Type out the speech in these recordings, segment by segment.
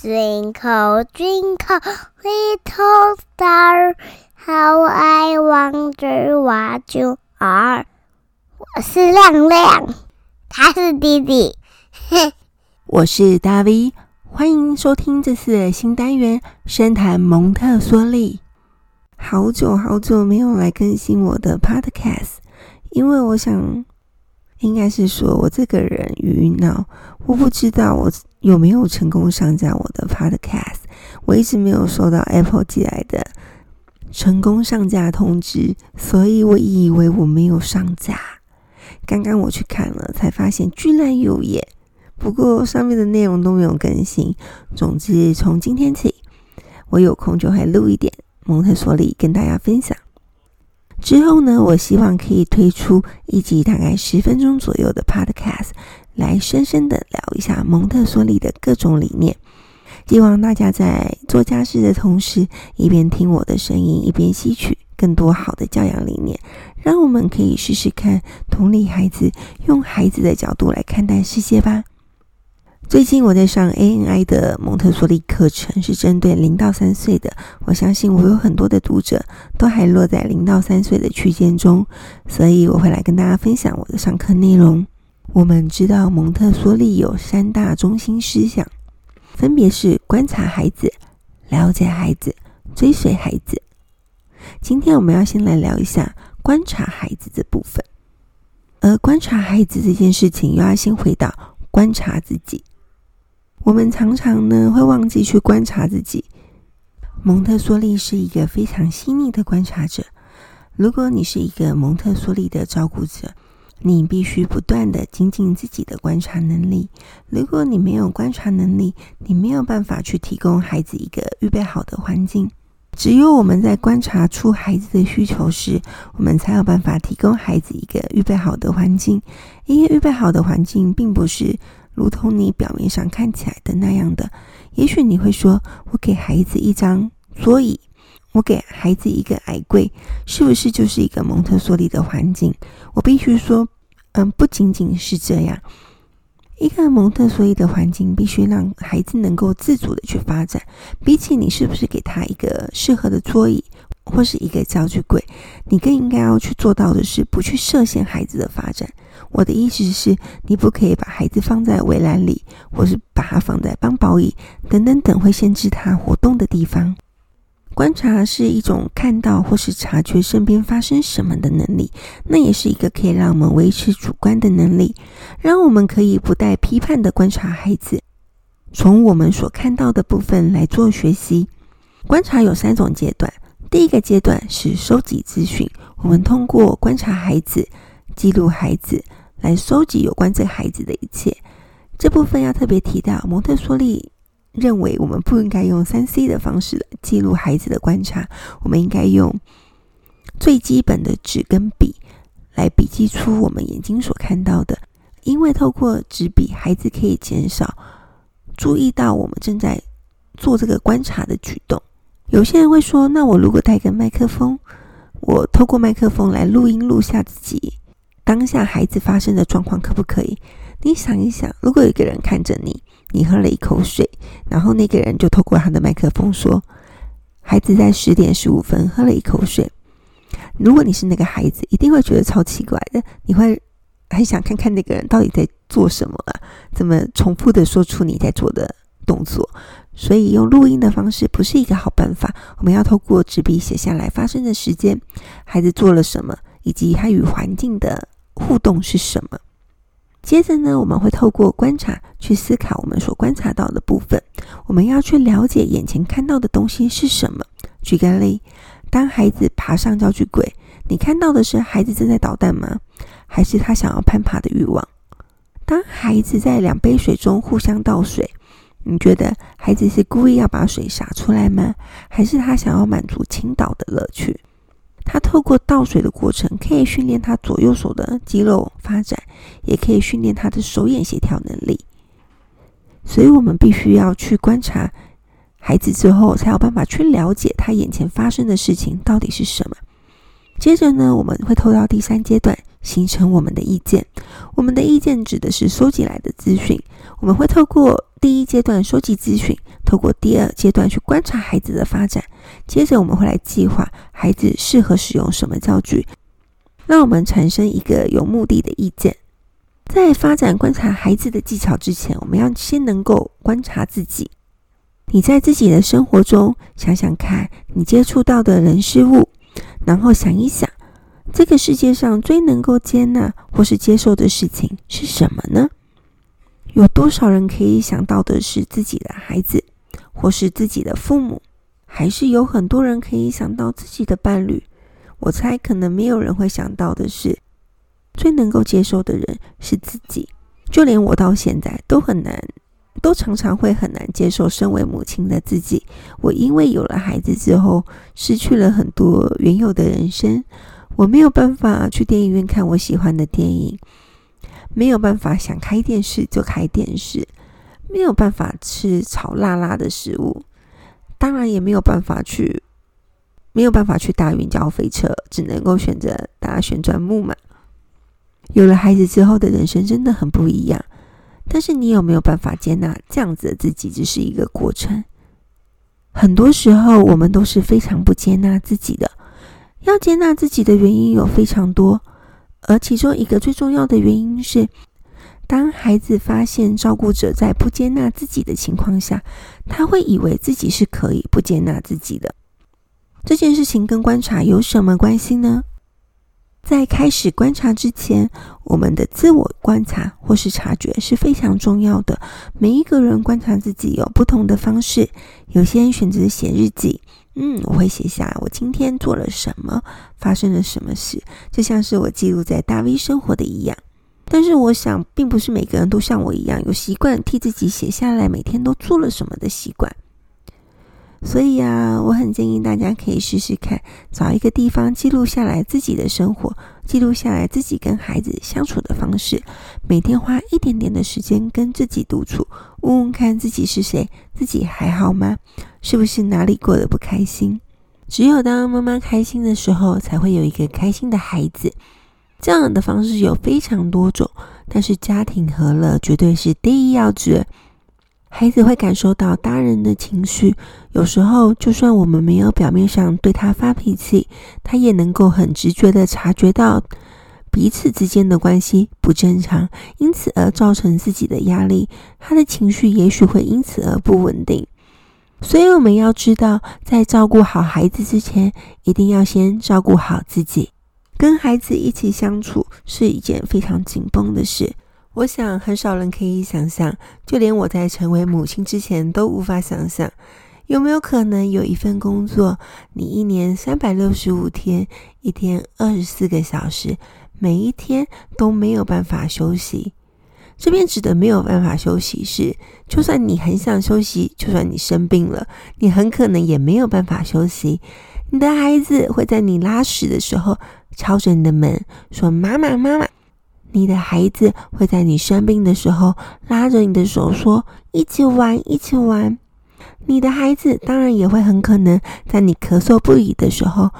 Twinkle, twinkle, little star, how I wonder what you are。我是亮亮，他是弟弟。哼 我是大 V，欢迎收听这次的新单元《深谈蒙特梭利》。好久好久没有来更新我的 Podcast，因为我想。应该是说，我这个人鱼脑，我不知道我有没有成功上架我的 Podcast。我一直没有收到 Apple 寄来的成功上架通知，所以我以为我没有上架。刚刚我去看了，才发现居然有耶！不过上面的内容都没有更新。总之，从今天起，我有空就会录一点蒙特梭利跟大家分享。之后呢，我希望可以推出一集大概十分钟左右的 Podcast，来深深的聊一下蒙特梭利的各种理念。希望大家在做家事的同时，一边听我的声音，一边吸取更多好的教养理念。让我们可以试试看同理孩子，用孩子的角度来看待世界吧。最近我在上 ANI 的蒙特梭利课程，是针对零到三岁的。我相信我有很多的读者都还落在零到三岁的区间中，所以我会来跟大家分享我的上课内容。我们知道蒙特梭利有三大中心思想，分别是观察孩子、了解孩子、追随孩子。今天我们要先来聊一下观察孩子这部分，而观察孩子这件事情，又要先回到观察自己。我们常常呢会忘记去观察自己。蒙特梭利是一个非常细腻的观察者。如果你是一个蒙特梭利的照顾者，你必须不断地精进自己的观察能力。如果你没有观察能力，你没有办法去提供孩子一个预备好的环境。只有我们在观察出孩子的需求时，我们才有办法提供孩子一个预备好的环境。因为预备好的环境并不是。如同你表面上看起来的那样的，也许你会说：“我给孩子一张桌椅，我给孩子一个矮柜，是不是就是一个蒙特梭利的环境？”我必须说，嗯，不仅仅是这样。一个蒙特梭利的环境必须让孩子能够自主的去发展。比起你是不是给他一个适合的桌椅或是一个教具柜，你更应该要去做到的是不去设限孩子的发展。我的意思是，你不可以把孩子放在围栏里，或是把他放在帮宝椅等等等会限制他活动的地方。观察是一种看到或是察觉身边发生什么的能力，那也是一个可以让我们维持主观的能力，让我们可以不带批判的观察孩子，从我们所看到的部分来做学习。观察有三种阶段，第一个阶段是收集资讯，我们通过观察孩子。记录孩子，来收集有关这孩子的一切。这部分要特别提到，蒙特梭利认为我们不应该用三 C 的方式记录孩子的观察，我们应该用最基本的纸跟笔来笔记出我们眼睛所看到的。因为透过纸笔，孩子可以减少注意到我们正在做这个观察的举动。有些人会说：“那我如果带个麦克风，我透过麦克风来录音录下自己。”当下孩子发生的状况可不可以？你想一想，如果有一个人看着你，你喝了一口水，然后那个人就透过他的麦克风说：“孩子在十点十五分喝了一口水。”如果你是那个孩子，一定会觉得超奇怪的。你会很想看看那个人到底在做什么啊？怎么重复的说出你在做的动作？所以用录音的方式不是一个好办法。我们要透过纸笔写下来发生的时间，孩子做了什么，以及他与环境的。互动是什么？接着呢，我们会透过观察去思考我们所观察到的部分。我们要去了解眼前看到的东西是什么。举个例，当孩子爬上教具柜，你看到的是孩子正在捣蛋吗？还是他想要攀爬的欲望？当孩子在两杯水中互相倒水，你觉得孩子是故意要把水洒出来吗？还是他想要满足倾倒的乐趣？他透过倒水的过程，可以训练他左右手的肌肉发展，也可以训练他的手眼协调能力。所以，我们必须要去观察孩子之后，才有办法去了解他眼前发生的事情到底是什么。接着呢，我们会透到第三阶段，形成我们的意见。我们的意见指的是收集来的资讯。我们会透过第一阶段收集资讯，透过第二阶段去观察孩子的发展。接着，我们会来计划孩子适合使用什么教具，让我们产生一个有目的的意见。在发展观察孩子的技巧之前，我们要先能够观察自己。你在自己的生活中想想看，你接触到的人事物，然后想一想，这个世界上最能够接纳或是接受的事情是什么呢？有多少人可以想到的是自己的孩子，或是自己的父母？还是有很多人可以想到自己的伴侣？我猜可能没有人会想到的是，最能够接受的人是自己。就连我到现在都很难。都常常会很难接受身为母亲的自己。我因为有了孩子之后，失去了很多原有的人生。我没有办法去电影院看我喜欢的电影，没有办法想开电视就开电视，没有办法吃炒辣辣的食物，当然也没有办法去，没有办法去搭云霄飞车，只能够选择搭旋转木马。有了孩子之后的人生真的很不一样。但是你有没有办法接纳这样子的自己？只是一个过程。很多时候，我们都是非常不接纳自己的。要接纳自己的原因有非常多，而其中一个最重要的原因是，当孩子发现照顾者在不接纳自己的情况下，他会以为自己是可以不接纳自己的。这件事情跟观察有什么关系呢？在开始观察之前，我们的自我观察或是察觉是非常重要的。每一个人观察自己有不同的方式，有些人选择写日记，嗯，我会写下我今天做了什么，发生了什么事，就像是我记录在大 V 生活的一样。但是我想，并不是每个人都像我一样有习惯替自己写下来每天都做了什么的习惯。所以啊，我很建议大家可以试试看，找一个地方记录下来自己的生活，记录下来自己跟孩子相处的方式，每天花一点点的时间跟自己独处，问问看自己是谁，自己还好吗？是不是哪里过得不开心？只有当妈妈开心的时候，才会有一个开心的孩子。这样的方式有非常多种，但是家庭和乐绝对是第一要诀。孩子会感受到大人的情绪，有时候就算我们没有表面上对他发脾气，他也能够很直觉地察觉到彼此之间的关系不正常，因此而造成自己的压力，他的情绪也许会因此而不稳定。所以我们要知道，在照顾好孩子之前，一定要先照顾好自己。跟孩子一起相处是一件非常紧绷的事。我想，很少人可以想象，就连我在成为母亲之前都无法想象，有没有可能有一份工作，你一年三百六十五天，一天二十四个小时，每一天都没有办法休息。这边指的没有办法休息是，就算你很想休息，就算你生病了，你很可能也没有办法休息。你的孩子会在你拉屎的时候敲着你的门，说：“妈妈，妈妈。”你的孩子会在你生病的时候拉着你的手说：“一起玩，一起玩。”你的孩子当然也会很可能在你咳嗽不已的时候，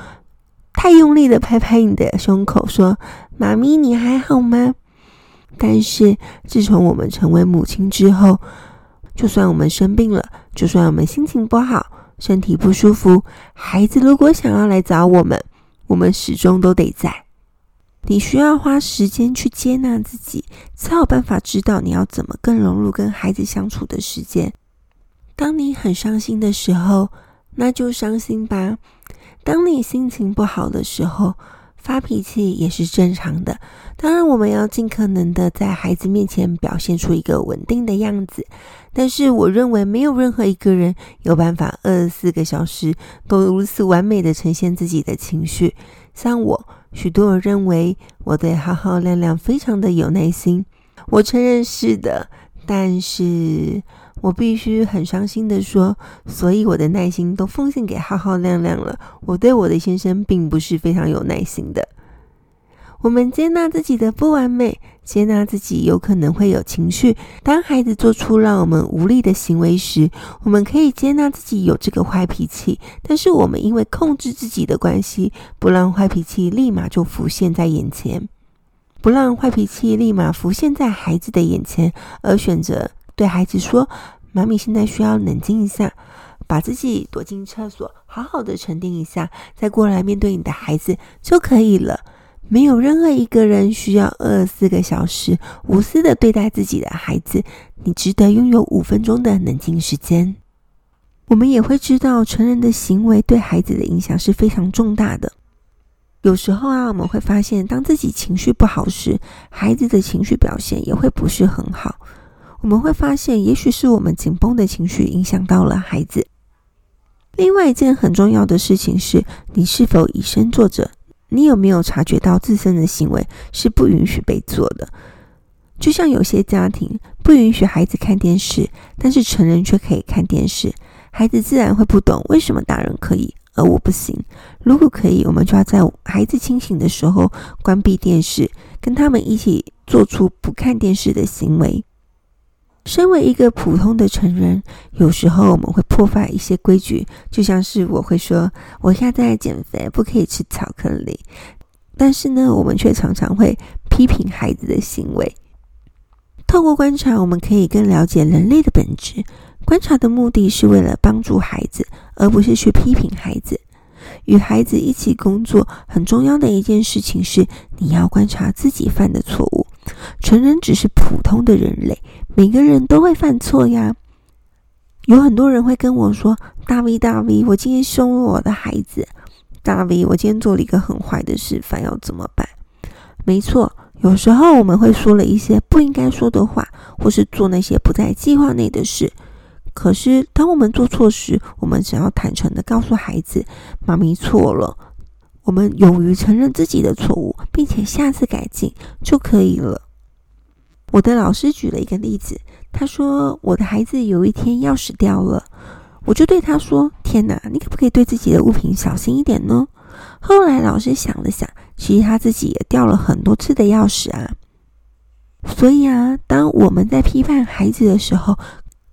太用力的拍拍你的胸口说：“妈咪，你还好吗？”但是自从我们成为母亲之后，就算我们生病了，就算我们心情不好、身体不舒服，孩子如果想要来找我们，我们始终都得在。你需要花时间去接纳自己，才有办法知道你要怎么更融入跟孩子相处的时间。当你很伤心的时候，那就伤心吧。当你心情不好的时候，发脾气也是正常的。当然，我们要尽可能的在孩子面前表现出一个稳定的样子。但是，我认为没有任何一个人有办法二十四个小时都如此完美的呈现自己的情绪。像我。许多人认为我对浩浩亮亮非常的有耐心，我承认是的，但是我必须很伤心的说，所以我的耐心都奉献给浩浩亮亮了。我对我的先生并不是非常有耐心的。我们接纳自己的不完美，接纳自己有可能会有情绪。当孩子做出让我们无力的行为时，我们可以接纳自己有这个坏脾气。但是我们因为控制自己的关系，不让坏脾气立马就浮现在眼前，不让坏脾气立马浮现在孩子的眼前，而选择对孩子说：“妈咪现在需要冷静一下，把自己躲进厕所，好好的沉淀一下，再过来面对你的孩子就可以了。没有任何一个人需要二十四个小时无私的对待自己的孩子，你值得拥有五分钟的冷静时间。我们也会知道，成人的行为对孩子的影响是非常重大的。有时候啊，我们会发现，当自己情绪不好时，孩子的情绪表现也会不是很好。我们会发现，也许是我们紧绷的情绪影响到了孩子。另外一件很重要的事情是，你是否以身作则？你有没有察觉到自身的行为是不允许被做的？就像有些家庭不允许孩子看电视，但是成人却可以看电视，孩子自然会不懂为什么大人可以，而我不行。如果可以，我们就要在孩子清醒的时候关闭电视，跟他们一起做出不看电视的行为。身为一个普通的成人，有时候我们会破坏一些规矩，就像是我会说我现在在减肥，不可以吃巧克力。但是呢，我们却常常会批评孩子的行为。透过观察，我们可以更了解人类的本质。观察的目的是为了帮助孩子，而不是去批评孩子。与孩子一起工作，很重要的一件事情是，你要观察自己犯的错误。成人只是普通的人类，每个人都会犯错呀。有很多人会跟我说：“大 V 大 V，我今天凶了我的孩子。大 V，我今天做了一个很坏的示范，要怎么办？”没错，有时候我们会说了一些不应该说的话，或是做那些不在计划内的事。可是，当我们做错时，我们只要坦诚地告诉孩子：“妈咪错了。”我们勇于承认自己的错误，并且下次改进就可以了。我的老师举了一个例子，他说：“我的孩子有一天钥匙掉了，我就对他说：‘天哪，你可不可以对自己的物品小心一点呢？’”后来老师想了想，其实他自己也掉了很多次的钥匙啊。所以啊，当我们在批判孩子的时候，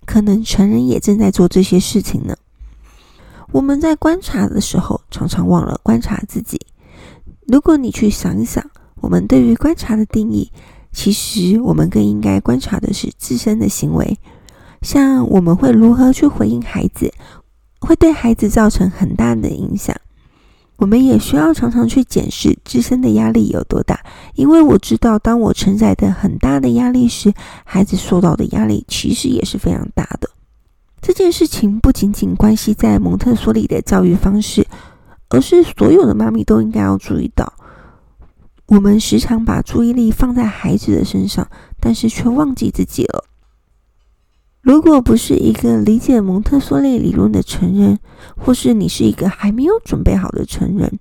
可能成人也正在做这些事情呢。我们在观察的时候，常常忘了观察自己。如果你去想一想，我们对于观察的定义，其实我们更应该观察的是自身的行为。像我们会如何去回应孩子，会对孩子造成很大的影响。我们也需要常常去检视自身的压力有多大，因为我知道，当我承载的很大的压力时，孩子受到的压力其实也是非常大的。这件事情不仅仅关系在蒙特梭利的教育方式，而是所有的妈咪都应该要注意到。我们时常把注意力放在孩子的身上，但是却忘记自己了。如果不是一个理解蒙特梭利理论的成人，或是你是一个还没有准备好的成人，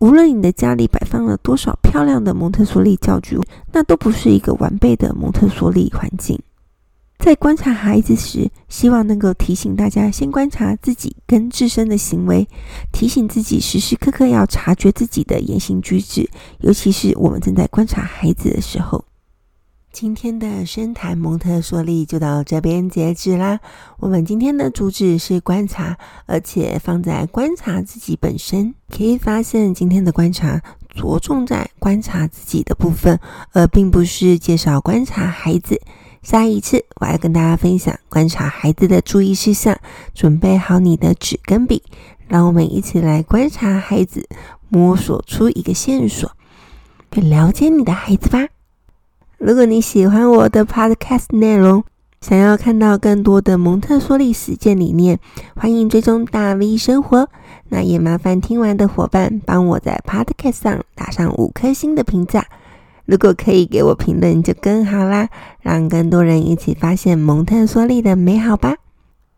无论你的家里摆放了多少漂亮的蒙特梭利教具，那都不是一个完备的蒙特梭利环境。在观察孩子时，希望能够提醒大家先观察自己跟自身的行为，提醒自己时时刻刻要察觉自己的言行举止，尤其是我们正在观察孩子的时候。今天的深谈蒙特梭利就到这边截止啦。我们今天的主旨是观察，而且放在观察自己本身，可以发现今天的观察着重在观察自己的部分，而并不是介绍观察孩子。下一次我要跟大家分享观察孩子的注意事项，准备好你的纸跟笔，让我们一起来观察孩子，摸索出一个线索，去了解你的孩子吧。如果你喜欢我的 Podcast 内容，想要看到更多的蒙特梭利实践理念，欢迎追踪大 V 生活。那也麻烦听完的伙伴帮我在 Podcast 上打上五颗星的评价。如果可以给我评论就更好啦，让更多人一起发现蒙特梭利的美好吧。